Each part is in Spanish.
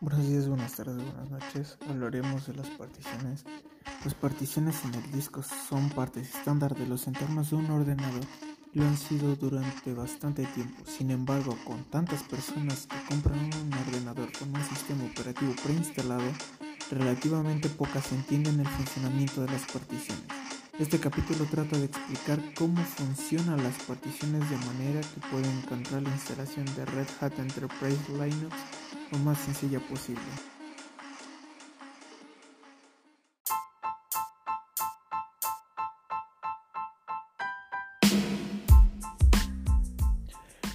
Buenos días, buenas tardes, buenas noches. Hablaremos de las particiones. Las particiones en el disco son partes estándar de los entornos de un ordenador y lo han sido durante bastante tiempo. Sin embargo, con tantas personas que compran un ordenador con un sistema operativo preinstalado, relativamente pocas entienden el funcionamiento de las particiones. Este capítulo trata de explicar cómo funcionan las particiones de manera que pueden encontrar la instalación de Red Hat Enterprise Linux lo más sencilla posible.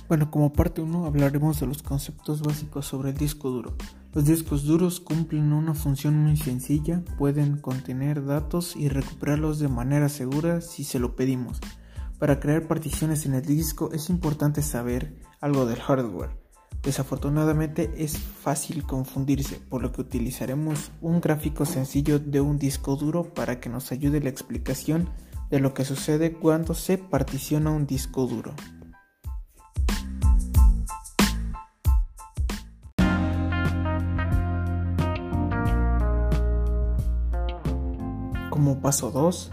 Bueno, como parte 1 hablaremos de los conceptos básicos sobre el disco duro. Los discos duros cumplen una función muy sencilla, pueden contener datos y recuperarlos de manera segura si se lo pedimos. Para crear particiones en el disco es importante saber algo del hardware. Desafortunadamente es fácil confundirse, por lo que utilizaremos un gráfico sencillo de un disco duro para que nos ayude la explicación de lo que sucede cuando se particiona un disco duro. Como paso 2,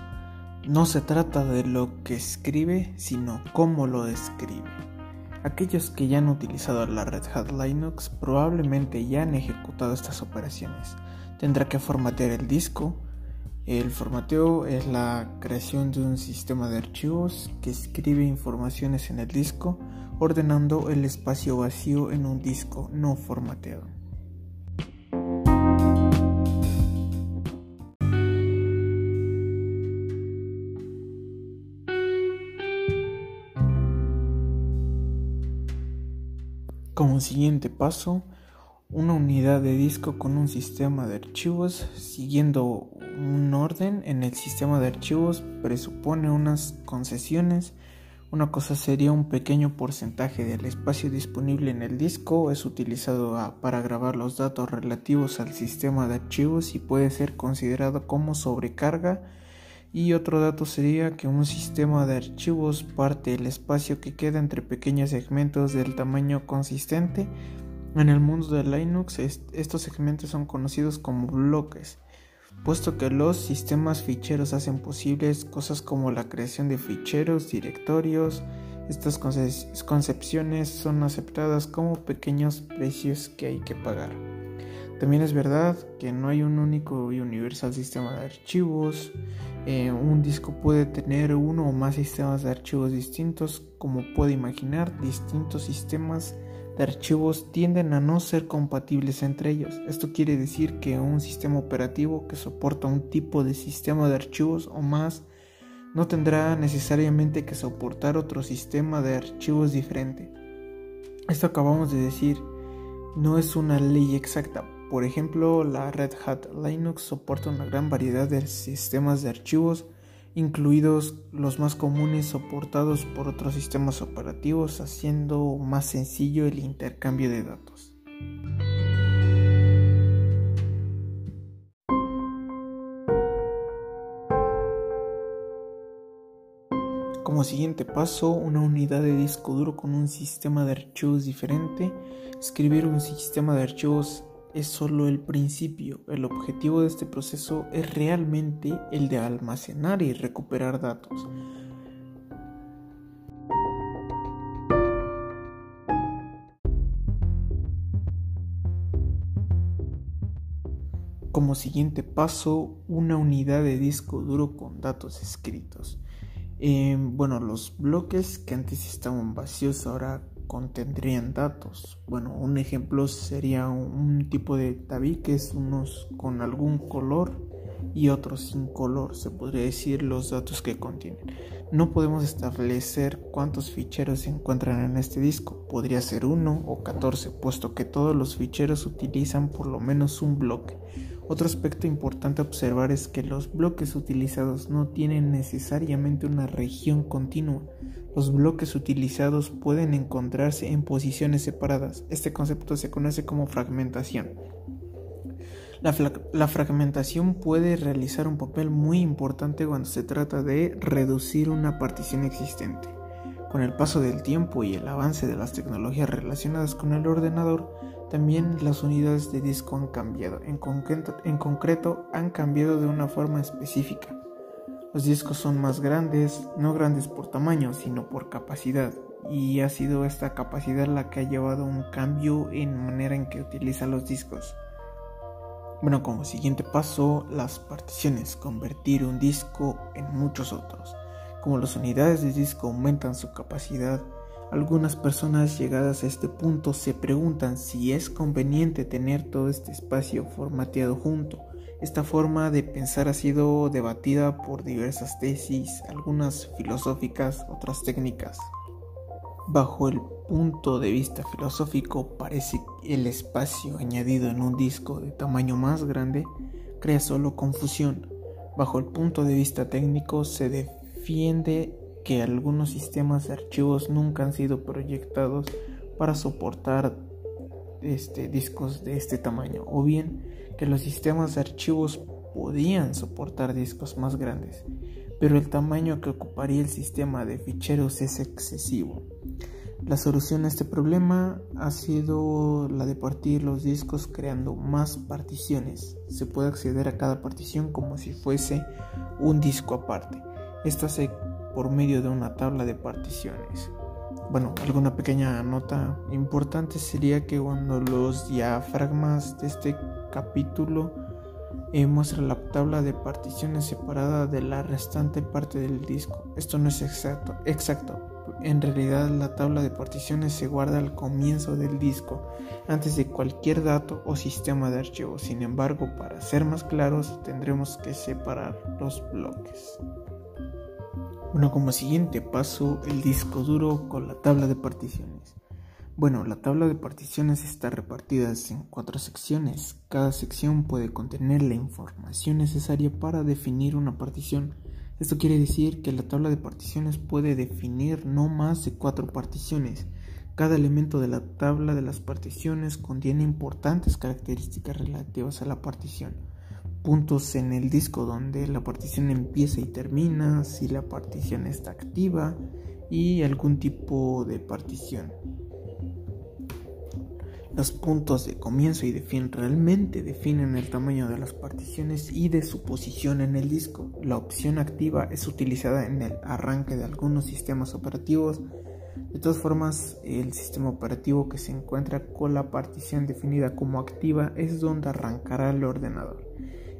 no se trata de lo que escribe, sino cómo lo escribe. Aquellos que ya han utilizado la Red Hat Linux probablemente ya han ejecutado estas operaciones. Tendrá que formatear el disco. El formateo es la creación de un sistema de archivos que escribe informaciones en el disco ordenando el espacio vacío en un disco no formateado. Siguiente paso, una unidad de disco con un sistema de archivos siguiendo un orden. En el sistema de archivos presupone unas concesiones. Una cosa sería un pequeño porcentaje del espacio disponible en el disco. Es utilizado para grabar los datos relativos al sistema de archivos y puede ser considerado como sobrecarga y otro dato sería que un sistema de archivos parte el espacio que queda entre pequeños segmentos del tamaño consistente. En el mundo de Linux estos segmentos son conocidos como bloques, puesto que los sistemas ficheros hacen posibles cosas como la creación de ficheros, directorios. Estas concepciones son aceptadas como pequeños precios que hay que pagar. También es verdad que no hay un único y universal sistema de archivos. Eh, un disco puede tener uno o más sistemas de archivos distintos. Como puede imaginar, distintos sistemas de archivos tienden a no ser compatibles entre ellos. Esto quiere decir que un sistema operativo que soporta un tipo de sistema de archivos o más no tendrá necesariamente que soportar otro sistema de archivos diferente. Esto acabamos de decir no es una ley exacta, por ejemplo, la Red Hat Linux soporta una gran variedad de sistemas de archivos, incluidos los más comunes soportados por otros sistemas operativos, haciendo más sencillo el intercambio de datos. Como siguiente paso, una unidad de disco duro con un sistema de archivos diferente. Escribir un sistema de archivos es solo el principio. El objetivo de este proceso es realmente el de almacenar y recuperar datos. Como siguiente paso, una unidad de disco duro con datos escritos. Eh, bueno, los bloques que antes estaban vacíos ahora contendrían datos. Bueno, un ejemplo sería un tipo de tabiques, unos con algún color y otros sin color, se podría decir los datos que contienen. No podemos establecer cuántos ficheros se encuentran en este disco, podría ser uno o 14, puesto que todos los ficheros utilizan por lo menos un bloque. Otro aspecto importante a observar es que los bloques utilizados no tienen necesariamente una región continua. Los bloques utilizados pueden encontrarse en posiciones separadas. Este concepto se conoce como fragmentación. La, la, fragmentación puede realizar un papel muy importante cuando se trata de reducir una partición existente. Con el paso del tiempo y el avance de las tecnologías relacionadas con el ordenador, también las unidades de disco han cambiado. En concreto, han cambiado de una forma específica. Los discos son más grandes, no grandes por tamaño, sino por capacidad. Y ha sido esta capacidad la que ha llevado un cambio en manera en que utiliza los discos. Bueno, como siguiente paso, las particiones, convertir un disco en muchos otros. Como las unidades de disco aumentan su capacidad, algunas personas llegadas a este punto se preguntan si es conveniente tener todo este espacio formateado junto. Esta forma de pensar ha sido debatida por diversas tesis, algunas filosóficas, otras técnicas. Bajo el punto de vista filosófico, parece que el espacio añadido en un disco de tamaño más grande crea solo confusión. Bajo el punto de vista técnico, se defiende que algunos sistemas de archivos nunca han sido proyectados para soportar este, discos de este tamaño, o bien que los sistemas de archivos podían soportar discos más grandes, pero el tamaño que ocuparía el sistema de ficheros es excesivo. La solución a este problema ha sido la de partir los discos creando más particiones. Se puede acceder a cada partición como si fuese un disco aparte. Esto hace por medio de una tabla de particiones. Bueno, alguna pequeña nota importante sería que cuando los diafragmas de este capítulo eh, muestra la tabla de particiones separada de la restante parte del disco. Esto no es exacto, exacto. En realidad la tabla de particiones se guarda al comienzo del disco, antes de cualquier dato o sistema de archivo. Sin embargo, para ser más claros, tendremos que separar los bloques. Bueno, como siguiente paso, el disco duro con la tabla de particiones. Bueno, la tabla de particiones está repartida en cuatro secciones. Cada sección puede contener la información necesaria para definir una partición. Esto quiere decir que la tabla de particiones puede definir no más de cuatro particiones. Cada elemento de la tabla de las particiones contiene importantes características relativas a la partición. Puntos en el disco donde la partición empieza y termina, si la partición está activa y algún tipo de partición. Los puntos de comienzo y de fin realmente definen el tamaño de las particiones y de su posición en el disco. La opción activa es utilizada en el arranque de algunos sistemas operativos. De todas formas, el sistema operativo que se encuentra con la partición definida como activa es donde arrancará el ordenador.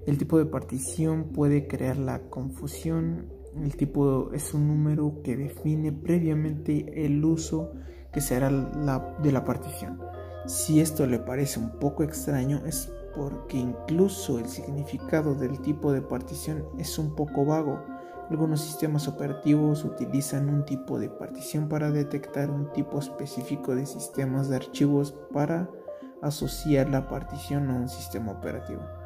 El tipo de partición puede crear la confusión. El tipo es un número que define previamente el uso que se hará de la partición. Si esto le parece un poco extraño es porque incluso el significado del tipo de partición es un poco vago. Algunos sistemas operativos utilizan un tipo de partición para detectar un tipo específico de sistemas de archivos para asociar la partición a un sistema operativo.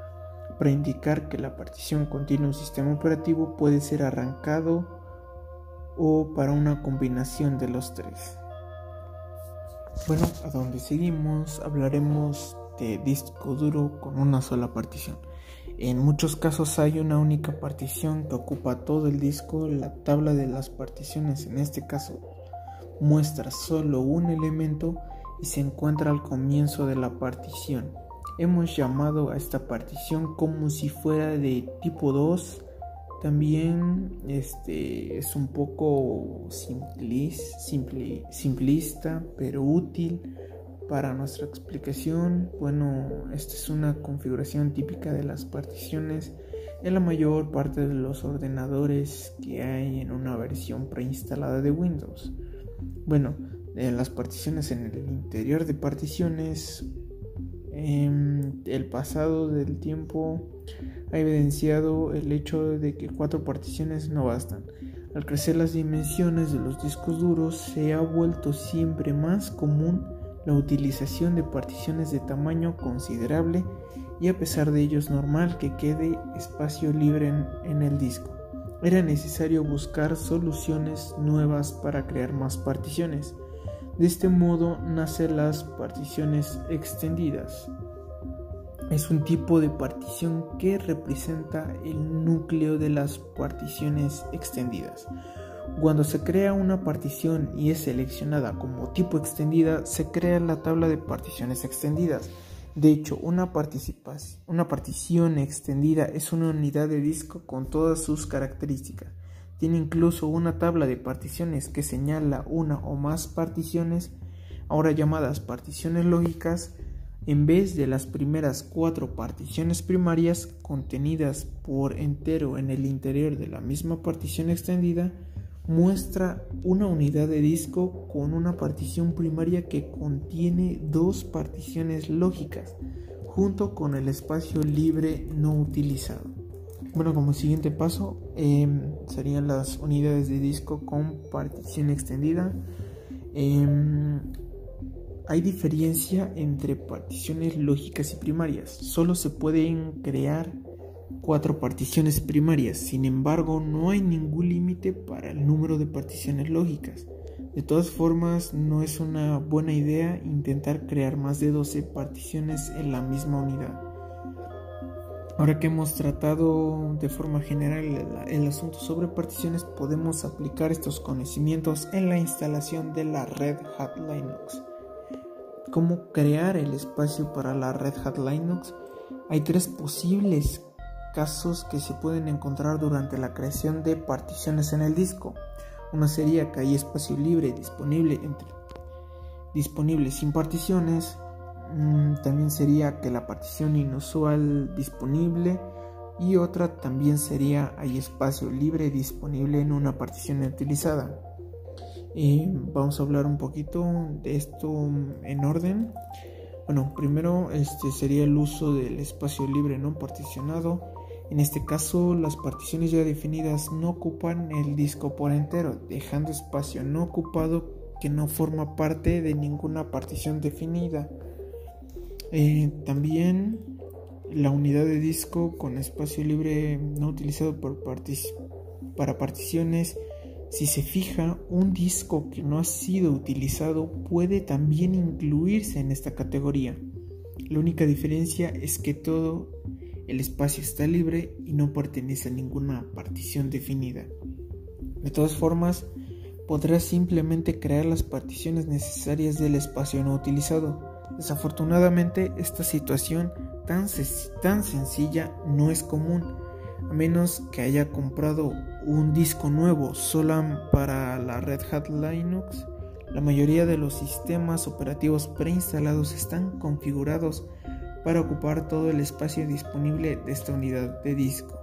Para indicar que la partición contiene un sistema operativo puede ser arrancado o para una combinación de los tres. Bueno, a donde seguimos hablaremos de disco duro con una sola partición. En muchos casos hay una única partición que ocupa todo el disco. La tabla de las particiones en este caso muestra solo un elemento y se encuentra al comienzo de la partición. Hemos llamado a esta partición como si fuera de tipo 2 también este, es un poco simplista, pero útil para nuestra explicación. Bueno, esta es una configuración típica de las particiones en la mayor parte de los ordenadores que hay en una versión preinstalada de Windows. Bueno, en las particiones en el interior de particiones, en el pasado del tiempo ha evidenciado el hecho de que cuatro particiones no bastan. Al crecer las dimensiones de los discos duros se ha vuelto siempre más común la utilización de particiones de tamaño considerable y a pesar de ello es normal que quede espacio libre en el disco. Era necesario buscar soluciones nuevas para crear más particiones. De este modo nacen las particiones extendidas. Es un tipo de partición que representa el núcleo de las particiones extendidas. Cuando se crea una partición y es seleccionada como tipo extendida, se crea la tabla de particiones extendidas. De hecho, una, partición extendida es una unidad de disco con todas sus características. Tiene incluso una tabla de particiones que señala una o más particiones, ahora llamadas particiones lógicas, en vez de las primeras cuatro particiones primarias contenidas por entero en el interior de la misma partición extendida, muestra una unidad de disco con una partición primaria que contiene dos particiones lógicas junto con el espacio libre no utilizado. Bueno, como siguiente paso em, serían las unidades de disco con partición extendida. Em, hay diferencia entre particiones lógicas y primarias. Solo se pueden crear cuatro particiones primarias. Sin embargo, no hay ningún límite para el número de particiones lógicas. De todas formas, no es una buena idea intentar crear más de 12 particiones en la misma unidad. Ahora que hemos tratado de forma general el, asunto sobre particiones, podemos aplicar estos conocimientos en la instalación de la Red Hat Linux. ¿Cómo crear el espacio para la Red Hat Linux? Hay tres posibles casos que se pueden encontrar durante la creación de particiones en el disco. Una sería que hay espacio libre disponible entre disponible sin particiones. Mm, también sería que la partición inusual disponible y otra también sería hay espacio libre disponible en una partición utilizada. Y vamos a hablar un poquito de esto en orden. Bueno, primero este sería el uso del espacio libre no particionado en este caso, las particiones ya definidas no ocupan el disco por entero, dejando espacio no ocupado que no forma parte de ninguna partición definida. Eh, también la unidad de disco con espacio libre no utilizado por para particiones, si se fija, un disco que no ha sido utilizado puede también incluirse en esta categoría. La única diferencia es que todo el espacio está libre y no pertenece a ninguna partición definida. De todas formas, podrás simplemente crear las particiones necesarias del espacio no utilizado. Desafortunadamente, esta situación tan, sencilla no es común, a menos que haya comprado un disco nuevo solo para la Red Hat Linux. La mayoría de los sistemas operativos preinstalados están configurados para ocupar todo el espacio disponible de esta unidad de disco.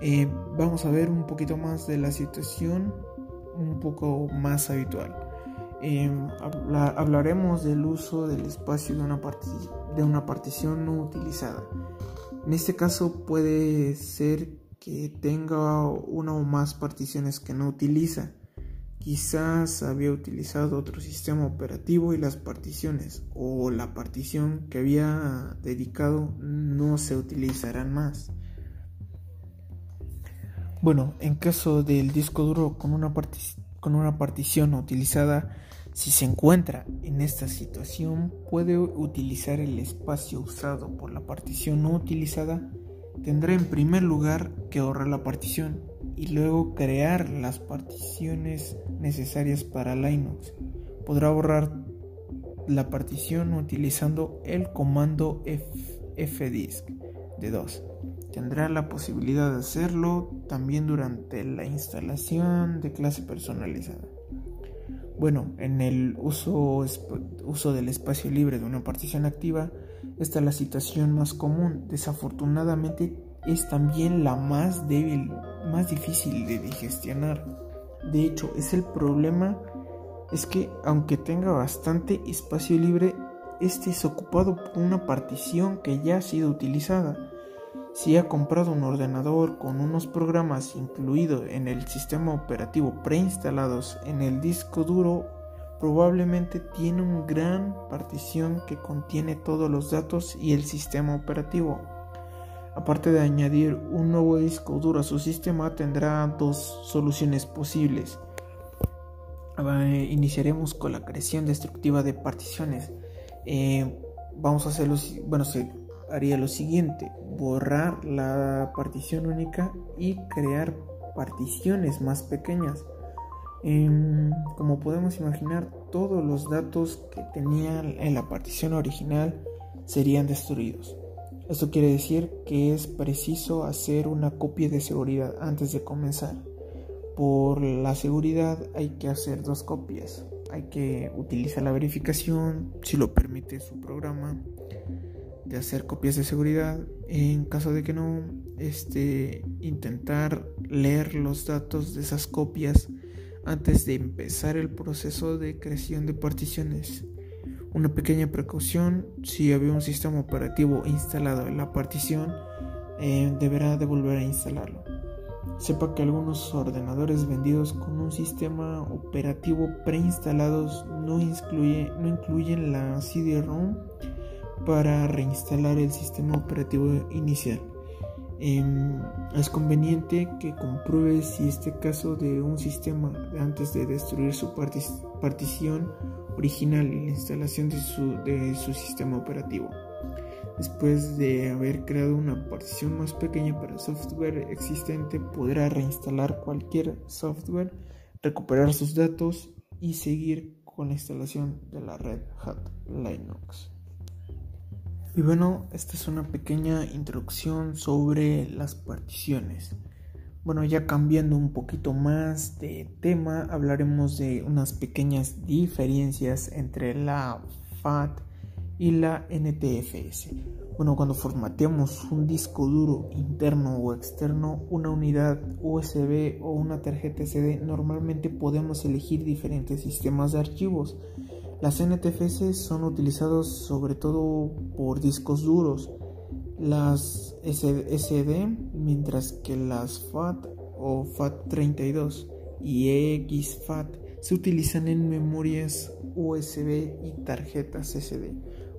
Eh, vamos a ver un poquito más de la situación un poco más habitual. Eh, hablaremos del uso del espacio de una, de una partición no utilizada. En este caso puede ser que tenga una o más particiones que no utiliza Quizás había utilizado otro sistema operativo y las particiones o la partición que había dedicado no se utilizarán más. Bueno, en caso del disco duro con una, con una partición utilizada, si se encuentra en esta situación, puede utilizar el espacio usado por la partición no utilizada. Tendrá en primer lugar que ahorrar la partición y luego crear las particiones necesarias para Linux. Podrá borrar la partición utilizando el comando fdisk de 2. Tendrá la posibilidad de hacerlo también durante la instalación de clase personalizada. Bueno, en el uso, uso del espacio libre de una partición activa, esta es la situación más común. Desafortunadamente es también la más débil, más difícil de digestionar. De hecho, es el problema es que aunque tenga bastante espacio libre, este es ocupado por una partición que ya ha sido utilizada. Si ha comprado un ordenador con unos programas incluidos en el sistema operativo preinstalados en el disco duro, probablemente tiene una gran partición que contiene todos los datos y el sistema operativo. Aparte de añadir un nuevo disco duro a su sistema, tendrá dos soluciones posibles. Eh, iniciaremos con la creación destructiva de particiones. Eh, vamos a hacer bueno, se haría lo siguiente: borrar la partición única y crear particiones más pequeñas. Em, como podemos imaginar, todos los datos que tenían en la partición original serían destruidos. Esto quiere decir que es preciso hacer una copia de seguridad antes de comenzar. Por la seguridad hay que hacer dos copias. Hay que utilizar la verificación, si lo permite su programa, de hacer copias de seguridad. En caso de que no, este, intentar leer los datos de esas copias antes de empezar el proceso de creación de particiones. Una pequeña precaución, si había un sistema operativo instalado en la partición, eh, deberá de volver a instalarlo. Sepa que algunos ordenadores vendidos con un sistema operativo preinstalados no, no incluyen la CD-ROM para reinstalar el sistema operativo inicial. Em, es conveniente que compruebe si este caso de un sistema antes de destruir su partición original y la instalación de su, de su sistema operativo. Después de haber creado una partición más pequeña para el software existente, podrá reinstalar cualquier software, recuperar sus datos y seguir con la instalación de la Red Hat Linux. Y bueno, esta es una pequeña introducción sobre las particiones. Bueno, ya cambiando un poquito más de tema, hablaremos de unas pequeñas diferencias entre la FAT y la NTFS. Bueno, cuando formateamos un disco duro interno o externo, una unidad USB o una tarjeta SD, normalmente podemos elegir diferentes sistemas de archivos las NTFS son utilizados sobre todo por discos duros, las SD, mientras que las FAT o FAT32 y EXFAT se utilizan en memorias USB y tarjetas SD.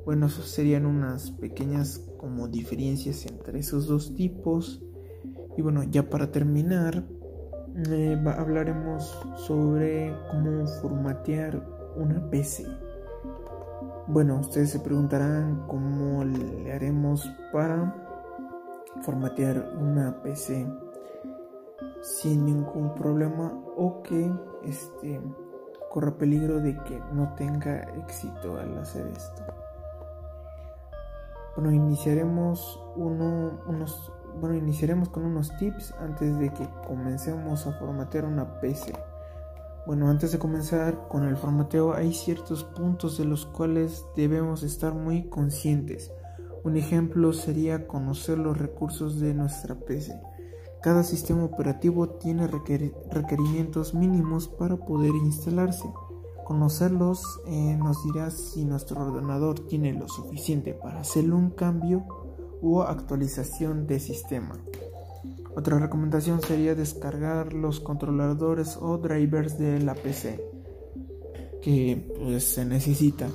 Bueno, eso serían unas pequeñas como diferencias entre esos dos tipos. Y bueno, ya para terminar, eh, hablaremos sobre cómo formatear una PC. Bueno, ustedes se preguntarán cómo le haremos para formatear una PC sin ningún problema o que este corra peligro de que no tenga éxito al hacer esto. Bueno, iniciaremos uno, unos bueno, iniciaremos con unos tips antes de que comencemos a formatear una PC. Bueno, antes de comenzar con el formateo hay ciertos puntos de los cuales debemos estar muy conscientes. Un ejemplo sería conocer los recursos de nuestra PC. Cada sistema operativo tiene requerimientos mínimos para poder instalarse. Conocerlos eh, nos dirá si nuestro ordenador tiene lo suficiente para hacer un cambio o actualización de sistema. Otra recomendación sería descargar los controladores o drivers de la PC que pues, se necesita.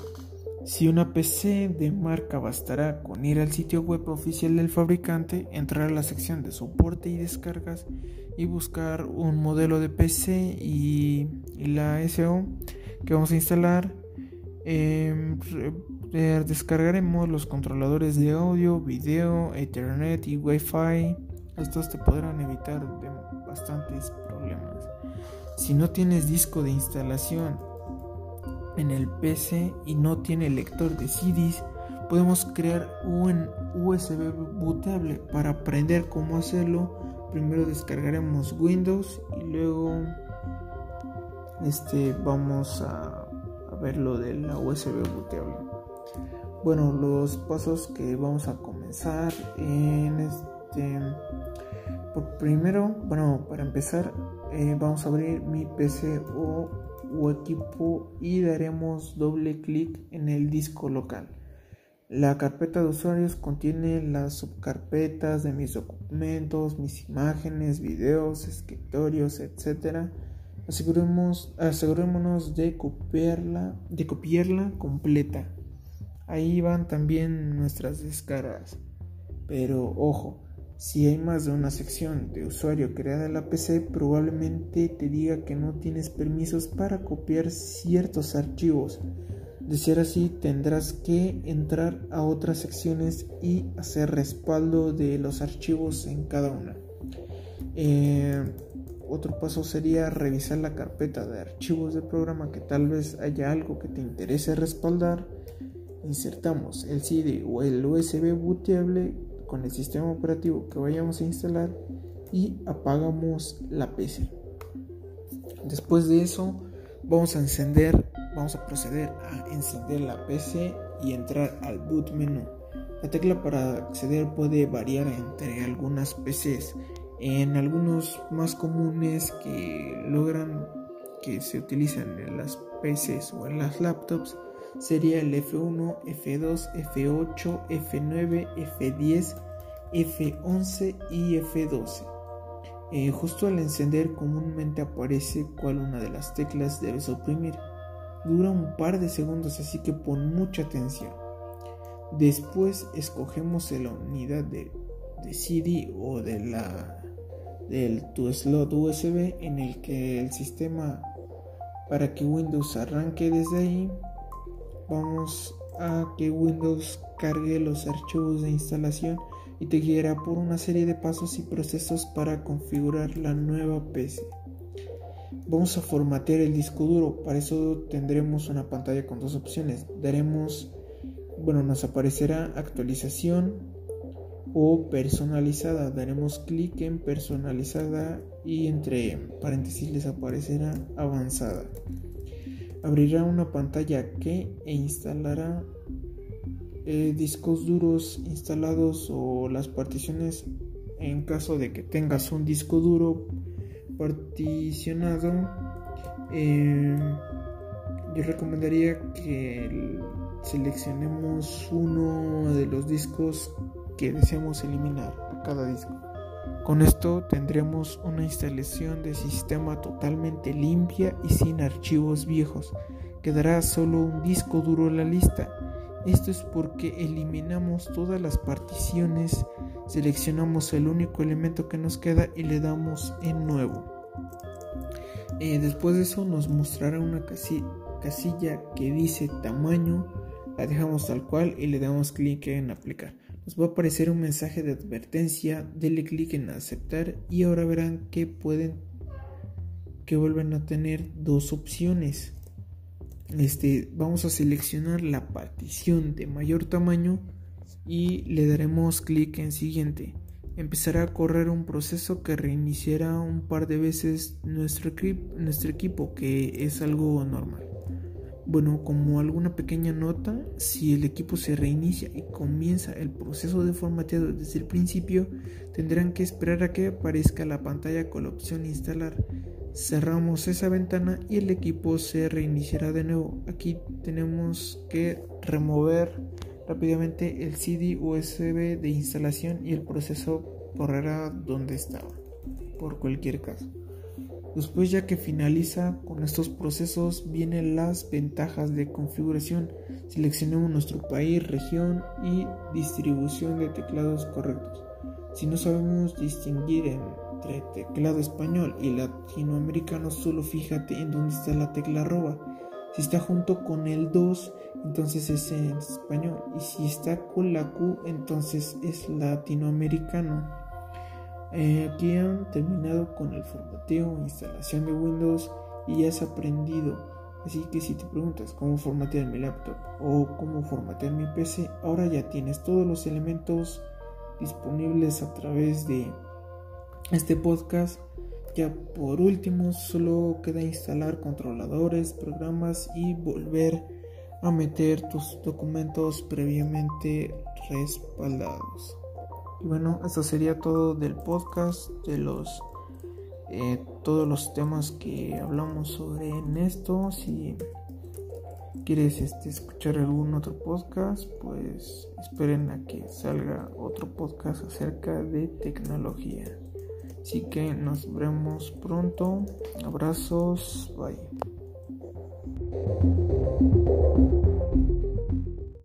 Si una PC de marca bastará con ir al sitio web oficial del fabricante, entrar a la sección de soporte y descargas y buscar un modelo de PC y, la SO que vamos a instalar. Em, descargaremos los controladores de audio, video, Ethernet y Wi-Fi estos te podrán evitar de bastantes problemas. Si no tienes disco de instalación en el PC y no tiene lector de CDs, podemos crear un USB bootable para aprender cómo hacerlo. Primero descargaremos Windows y luego este vamos a, a ver lo de la USB bootable. Bueno, los pasos que vamos a comenzar en este por primero, bueno, para empezar, eh, vamos a abrir mi PC o, equipo y daremos doble clic en el disco local. La carpeta de usuarios contiene las subcarpetas de mis documentos, mis imágenes, videos, escritorios, etc. Asegurémonos de copiarla, de copiarla completa. Ahí van también nuestras descargas. Pero ojo, si hay más de una sección de usuario creada en la PC, probablemente te diga que no tienes permisos para copiar ciertos archivos. De ser así, tendrás que entrar a otras secciones y hacer respaldo de los archivos en cada una. Eh, otro paso sería revisar la carpeta de archivos del programa que tal vez haya algo que te interese respaldar. Insertamos el CD o el USB bootable con el sistema operativo que vayamos a instalar y apagamos la PC. Después de eso vamos a encender, vamos a proceder a encender la PC y entrar al boot menú. La tecla para acceder puede variar entre algunas PCs. En algunos más comunes que logran que se utilizan en las PCs o en las laptops sería el F1, F2, F8, F9, F10, F11 y F12. Eh, justo al encender comúnmente aparece cuál una de las teclas debes oprimir. Dura un par de segundos así que pon mucha atención. Después escogemos la unidad de, de CD o de la del tu slot USB en el que el sistema para que Windows arranque desde ahí vamos a que Windows cargue los archivos de instalación y te guiará por una serie de pasos y procesos para configurar la nueva PC. Vamos a formatear el disco duro, para eso tendremos una pantalla con dos opciones. Daremos, bueno, nos aparecerá actualización o personalizada. Daremos clic en personalizada y entre paréntesis les aparecerá avanzada. Abrirá una pantalla que e instalará eh, discos duros instalados o las particiones en caso de que tengas un disco duro particionado eh, yo recomendaría que seleccionemos uno de los discos que deseamos eliminar cada disco con esto tendremos una instalación de sistema totalmente limpia y sin archivos viejos quedará solo un disco duro en la lista esto es porque eliminamos todas las particiones, seleccionamos el único elemento que nos queda y le damos en nuevo. Eh, después de eso nos mostrará una casilla que dice tamaño, la dejamos tal cual y le damos clic en aplicar. Nos va a aparecer un mensaje de advertencia, denle clic en aceptar y ahora verán que pueden que vuelven a tener dos opciones este, vamos a seleccionar la partición de mayor tamaño y le daremos clic en siguiente. Empezará a correr un proceso que reiniciará un par de veces nuestro, nuestro equipo, que es algo normal. Bueno, como alguna pequeña nota, si el equipo se reinicia y comienza el proceso de formateado desde el principio, tendrán que esperar a que aparezca la pantalla con la opción instalar. Cerramos esa ventana y el equipo se reiniciará de nuevo. Aquí tenemos que remover rápidamente el CD USB de instalación y el proceso correrá donde estaba por cualquier caso después ya que finaliza con estos procesos vienen las ventajas de configuración seleccionemos nuestro país región y distribución de teclados correctos si no sabemos distinguir entre teclado español y latinoamericano, solo fíjate en dónde está la tecla arroba. Si está junto con el 2, entonces es en español. Y si está con la Q, entonces es latinoamericano. Eh, aquí han terminado con el formateo, instalación de Windows y ya has aprendido. Así que si te preguntas cómo formatear mi laptop o cómo formatear mi PC, ahora ya tienes todos los elementos disponibles a través de este podcast. Ya por último, solo queda instalar controladores, programas y volver a meter tus documentos previamente respaldados. Y bueno, eso sería todo del podcast, de los eh, todos los temas que hablamos sobre en esto. Si quieres este, escuchar algún otro podcast, pues esperen a que salga otro podcast acerca de tecnología. Así que nos vemos pronto. Abrazos. Bye.